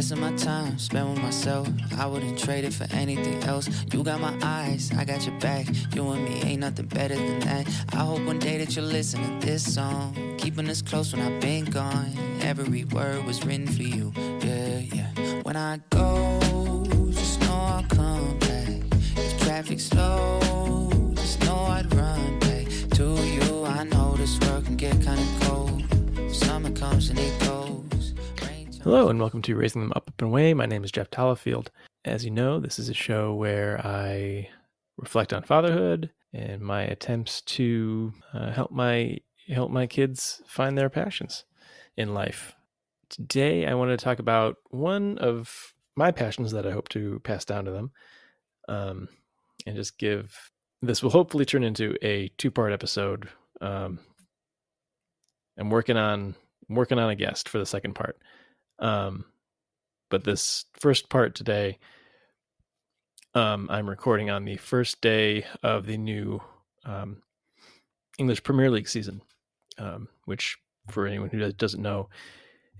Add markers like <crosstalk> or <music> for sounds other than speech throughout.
Best of my time spent with myself. I wouldn't trade it for anything else. You got my eyes, I got your back. You and me ain't nothing better than that. I hope one day that you'll listen to this song. Keeping us close when I've been gone. Every word was written for you. Yeah, yeah. When I go, just know I'll come back. If traffic's slow, just know I'd run back to you. I know this world can get kinda cold. Summer comes and it goes. Hello, and welcome to Raising Them Up, Up and Away. My name is Jeff Tallifield. As you know, this is a show where I reflect on fatherhood and my attempts to uh, help my help my kids find their passions in life. Today, I want to talk about one of my passions that I hope to pass down to them, um, and just give. This will hopefully turn into a two-part episode. Um, I'm working on working on a guest for the second part. Um, but this first part today, um, I'm recording on the first day of the new um, English Premier League season, um, which, for anyone who does- doesn't know,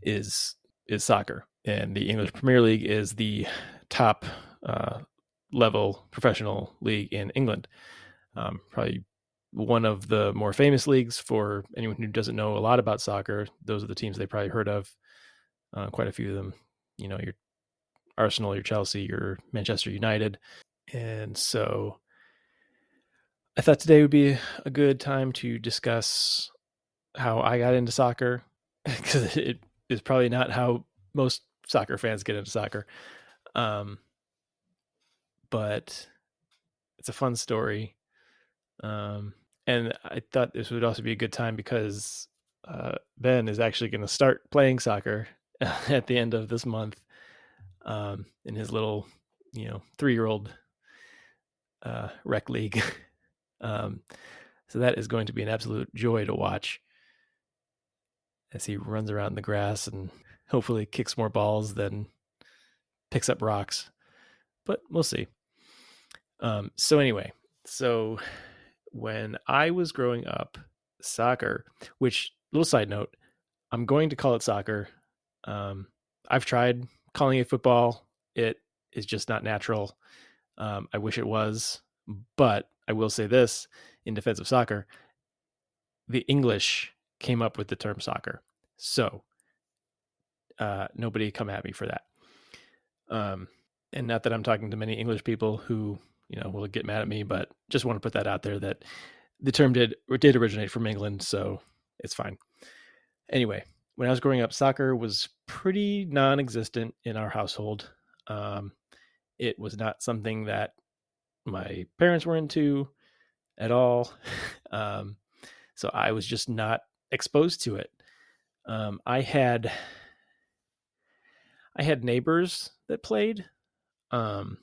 is is soccer, and the English Premier League is the top uh, level professional league in England. Um, probably one of the more famous leagues for anyone who doesn't know a lot about soccer. Those are the teams they probably heard of uh, quite a few of them, you know, your Arsenal, your Chelsea, your Manchester United. And so I thought today would be a good time to discuss how I got into soccer <laughs> because it is probably not how most soccer fans get into soccer. Um, but it's a fun story. Um, and I thought this would also be a good time because uh, Ben is actually going to start playing soccer <laughs> at the end of this month um, in his little, you know, three year old uh, rec league. <laughs> um, so that is going to be an absolute joy to watch as he runs around in the grass and hopefully kicks more balls than picks up rocks. But we'll see. Um, so, anyway, so when I was growing up, soccer, which, little side note, I'm going to call it soccer um, I've tried calling it football. It is just not natural. Um, I wish it was, but I will say this in defense of soccer, the English came up with the term soccer. So uh, nobody come at me for that. Um, and not that I'm talking to many English people who, you know, will get mad at me, but just want to put that out there that the term did did originate from England, so it's fine. Anyway, when I was growing up, soccer was pretty non-existent in our household. Um, it was not something that my parents were into at all. <laughs> Um, so I was just not exposed to it. Um, I had I had neighbors that played, um,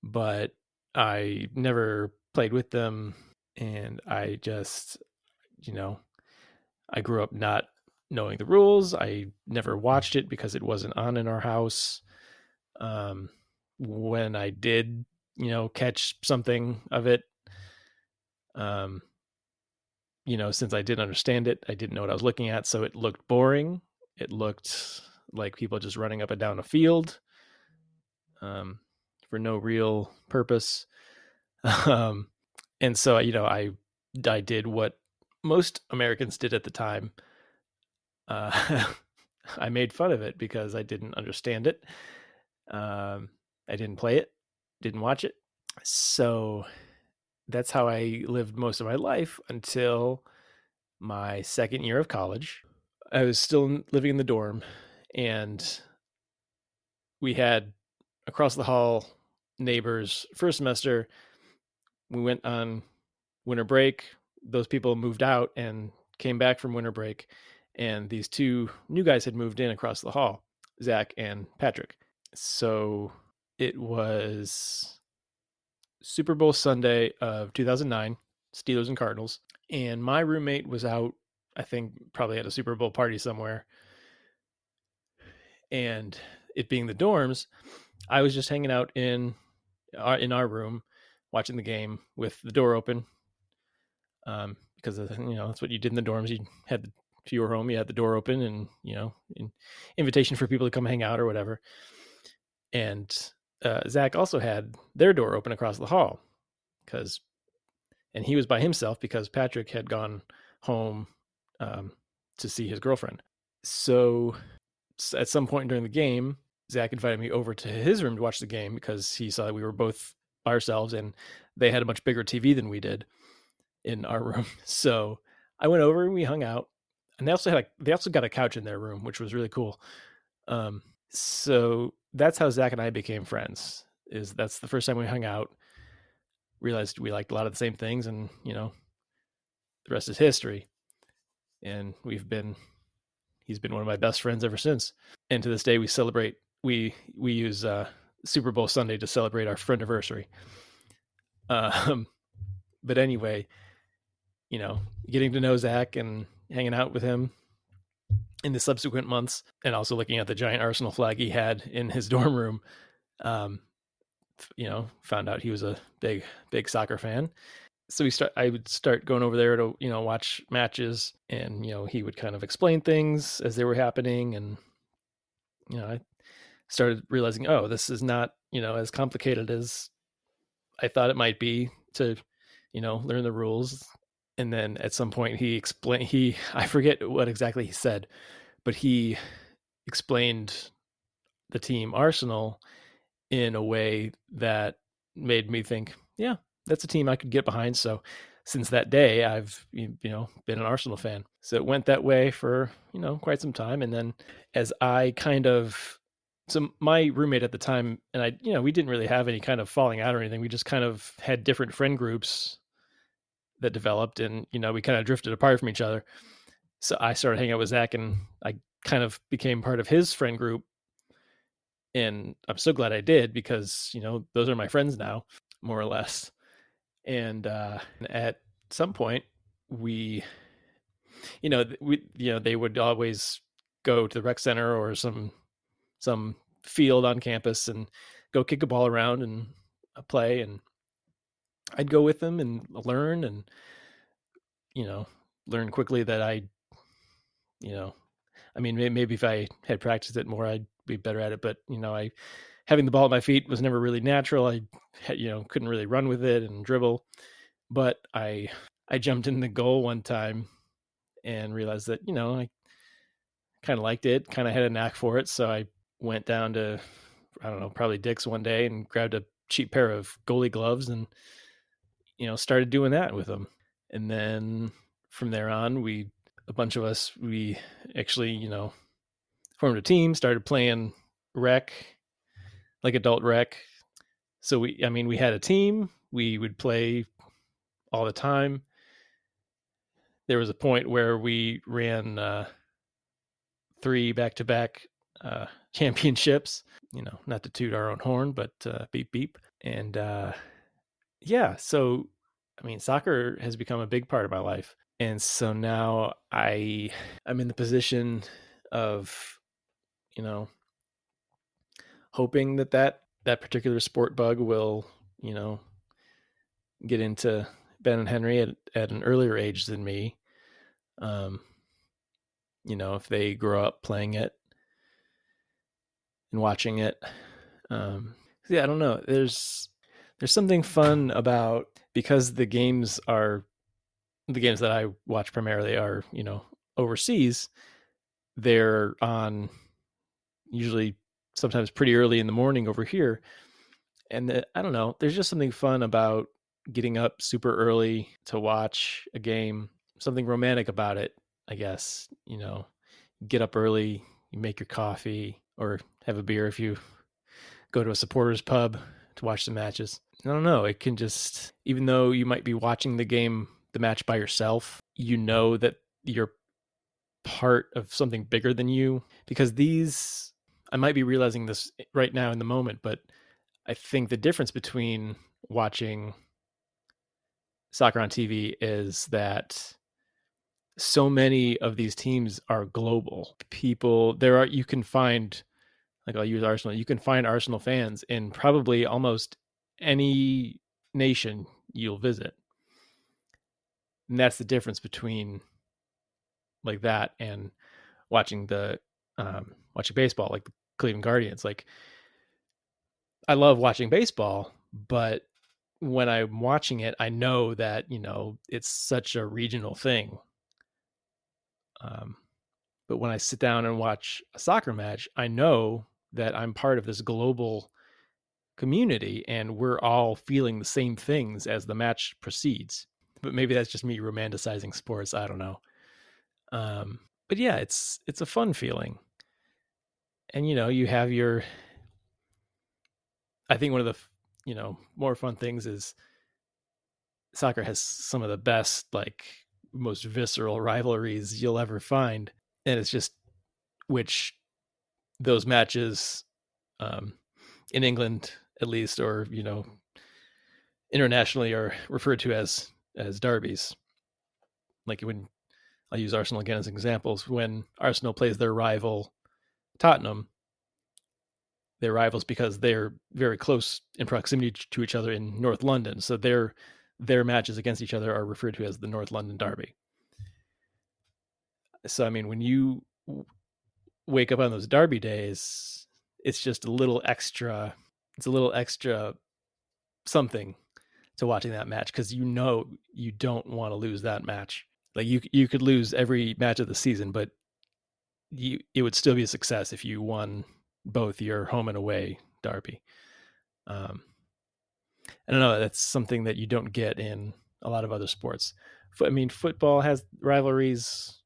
but I never played with them, and I just, you know, I grew up not knowing the rules. I never watched it because it wasn't on in our house. Um, when I did, you know, catch something of it, um, you know, since I didn't understand it, I didn't know what I was looking at, so it looked boring. It looked like people just running up and down a field, um, for no real purpose. <laughs> Um, and so, you know, I I did what most Americans did at the time uh, <laughs> I made fun of it because I didn't understand it. Um, I didn't play it, didn't watch it. So that's how I lived most of my life until my second year of college. I was still living in the dorm, and we had across the hall neighbors. First semester, we went on winter break. Those people moved out and came back from winter break and these two new guys had moved in across the hall, Zach and Patrick. So it was Super Bowl Sunday of 2009, Steelers and Cardinals, and my roommate was out. I think probably at a Super Bowl party somewhere, and it being the dorms, I was just hanging out in our, in our room, watching the game with the door open, um, because you know that's what you did in the dorms. You had if you were home, you had the door open and, you know, invitation for people to come hang out or whatever. And uh, Zach also had their door open across the hall because, and he was by himself because Patrick had gone home um, to see his girlfriend. So at some point during the game, Zach invited me over to his room to watch the game because he saw that we were both by ourselves and they had a much bigger TV than we did in our <laughs> room. So I went over and we hung out. And they also had a, they also got a couch in their room, which was really cool. Um, so that's how Zach and I became friends. Is that's the first time we hung out. Realized we liked a lot of the same things, and you know, the rest is history. And we've been he's been one of my best friends ever since. And to this day, we celebrate. We we use uh, Super Bowl Sunday to celebrate our friend anniversary. <laughs> Um, but anyway, you know, getting to know Zach and hanging out with him in the subsequent months, and also looking at the giant Arsenal flag he had in his <laughs> dorm room, um, you know, found out he was a big, big soccer fan. So we start. I would start going over there to you know watch matches, and you know he would kind of explain things as they were happening, and you know I started realizing, oh, this is not you know as complicated as I thought it might be to you know learn the rules and then at some point he explained he <laughs> i forget what exactly he said but he explained the team arsenal in a way that made me think yeah that's a team i could get behind. So since that day i've you know been an arsenal fan. So it went that way for you know quite some time and then as i kind of so my roommate at the time and i you know we didn't really have any kind of falling out or anything we just kind of had different friend groups that developed and you know we kind of drifted apart from each other. So i started hanging out with zach and i kind of became part of his friend group. And i'm so glad i did because you know those are my friends now more or less. And uh at some point we you know we you know they would always go to the rec center or some some field on campus and go kick a ball around and uh, play and I'd go with them and learn and you know learn quickly that I you know I mean maybe if I had practiced it more I'd be better at it but you know I having the ball at my feet was never really natural. I you know couldn't really run with it and dribble but I I jumped in the goal one time and realized that you know I kind of liked it kind of had a knack for it so I went down to I don't know probably Dick's one day and grabbed a cheap pair of goalie gloves and you know, started doing that with them. And then from there on, we, a bunch of us, we actually, you know, formed a team, started playing rec, like adult rec. So we, I mean, we had a team, we would play all the time. There was a point where we ran uh, three back to back championships, you know, not to toot our own horn, but uh, beep beep. And uh, yeah, so I mean, soccer has become a big part of my life. And so now I I'm in the position of you know hoping that that that particular sport bug will, you know, get into Ben and Henry at, at an earlier age than me. Um, you know, if they grow up playing it and watching it. Um, yeah, I don't know. There's there's something fun about because the games are the games that I watch primarily are, you know, overseas. They're on usually sometimes pretty early in the morning over here. And the, I don't know, there's just something fun about getting up super early to watch a game, something romantic about it, I guess. You know, get up early, you make your coffee or have a beer if you go to a supporters pub to watch the matches. I don't know. It can just, even though you might be watching the game, the match by yourself, you know that you're part of something bigger than you. Because these, I might be realizing this right now in the moment, but I think the difference between watching soccer on TV is that so many of these teams are global. People, there are, you can find, like I'll use Arsenal, you can find Arsenal fans in probably almost any nation you'll visit. And that's the difference between like that and watching the um, watching baseball, like the Cleveland Guardians. Like I love watching baseball, but when I'm watching it, I know that you know it's such a regional thing. Um, but when I sit down and watch a soccer match, I know that I'm part of this global community and we're all feeling the same things as the match proceeds. But maybe that's just me romanticizing sports. I don't know. Um, but yeah, it's it's a fun feeling. And you know, you have your I think one of the you know, more fun things is soccer has some of the best like most visceral rivalries you'll ever find and it's just which those matches um, in England at least, or you know, internationally are referred to as as derbies. Like when I'll use Arsenal again as examples. When Arsenal plays their rival Tottenham, they're rivals because they're very close in proximity to each other in North London. So their their matches against each other are referred to as the North London Derby. So I mean, when you wake up on those derby days, it's just a little extra. It's a little extra something to watching that match because you know you don't want to lose that match. Like you, you could lose every match of the season, but you it would still be a success if you won both your home and away derby. Um, I don't know. That's something that you don't get in a lot of other sports. I mean, football has rivalries.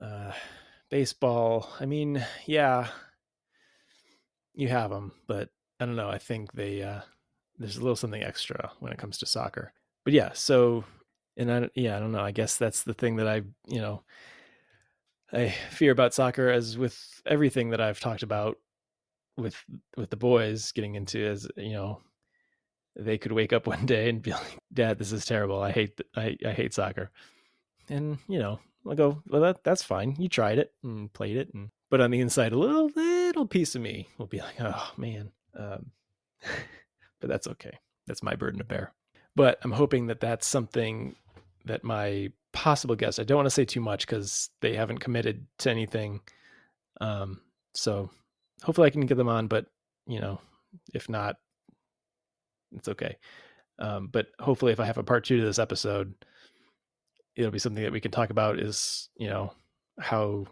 Uh, baseball, I mean, yeah, you have them, but I don't know. I think they uh, there's a little something extra when it comes to soccer. But yeah, so and I yeah, I don't know. I guess that's the thing that I you know I fear about soccer as with everything that I've talked about with with the boys getting into as you know they could wake up <laughs> one day and be like, "Dad, this is terrible. I hate I I hate soccer." And you know, I'll go, well, that, that's fine. You tried it and played it. And, but on the inside, a little, little piece of me will be like, oh, man. Um, <laughs> but that's okay. That's my burden to bear. But I'm hoping that that's something that my possible guest, I don't want to say too much because they haven't committed to anything. Um, so hopefully I can get them on, but you know, if not, it's okay. Um, but hopefully if I have a part two to this episode, it'll be something that we can talk about is you know how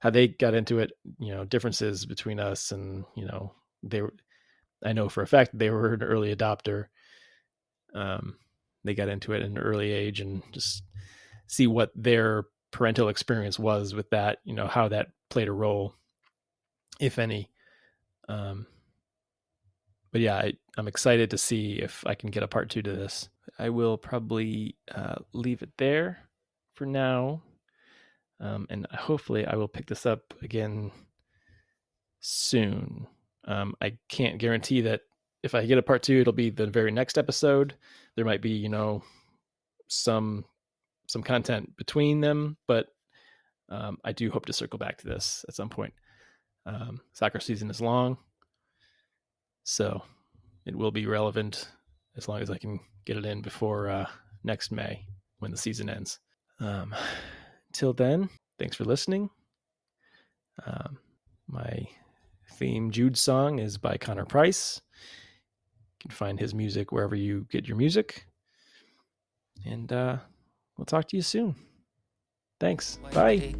how they got into it you know differences between us and you know they were i know for a fact they were an early adopter. Um they got into it at an early age and just see what their parental experience was with that you know how that played a role if any. Um but yeah I, i'm excited to see if i can get a part two to this. I will probably uh, leave it there for now. Um, and hopefully, I will pick this up again soon. Um, I can't guarantee that if I get a part two, it'll be the very next episode. There might be, you know, some some content between them, but um, I do hope to circle back to this at some point. Um, soccer season is long, so it will be relevant as long as I can get it in before uh, next May when the season ends. Um, till then, thanks for listening. Um, my theme Jude song is by Connor Price. You can find his music wherever you get your music. And uh, we'll talk to you soon. Thanks. Bye.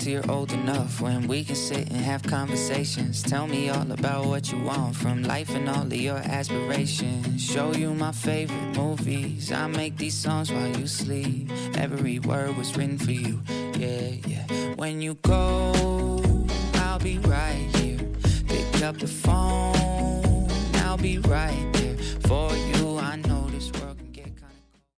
Till you're old enough when we can sit and have conversations. Tell me all about what you want from life and all of your aspirations. Show you my favorite movies. I make these songs while you sleep. Every word was written for you. Yeah, yeah. When you go, I'll be right here. Pick up the phone, I'll be right there for you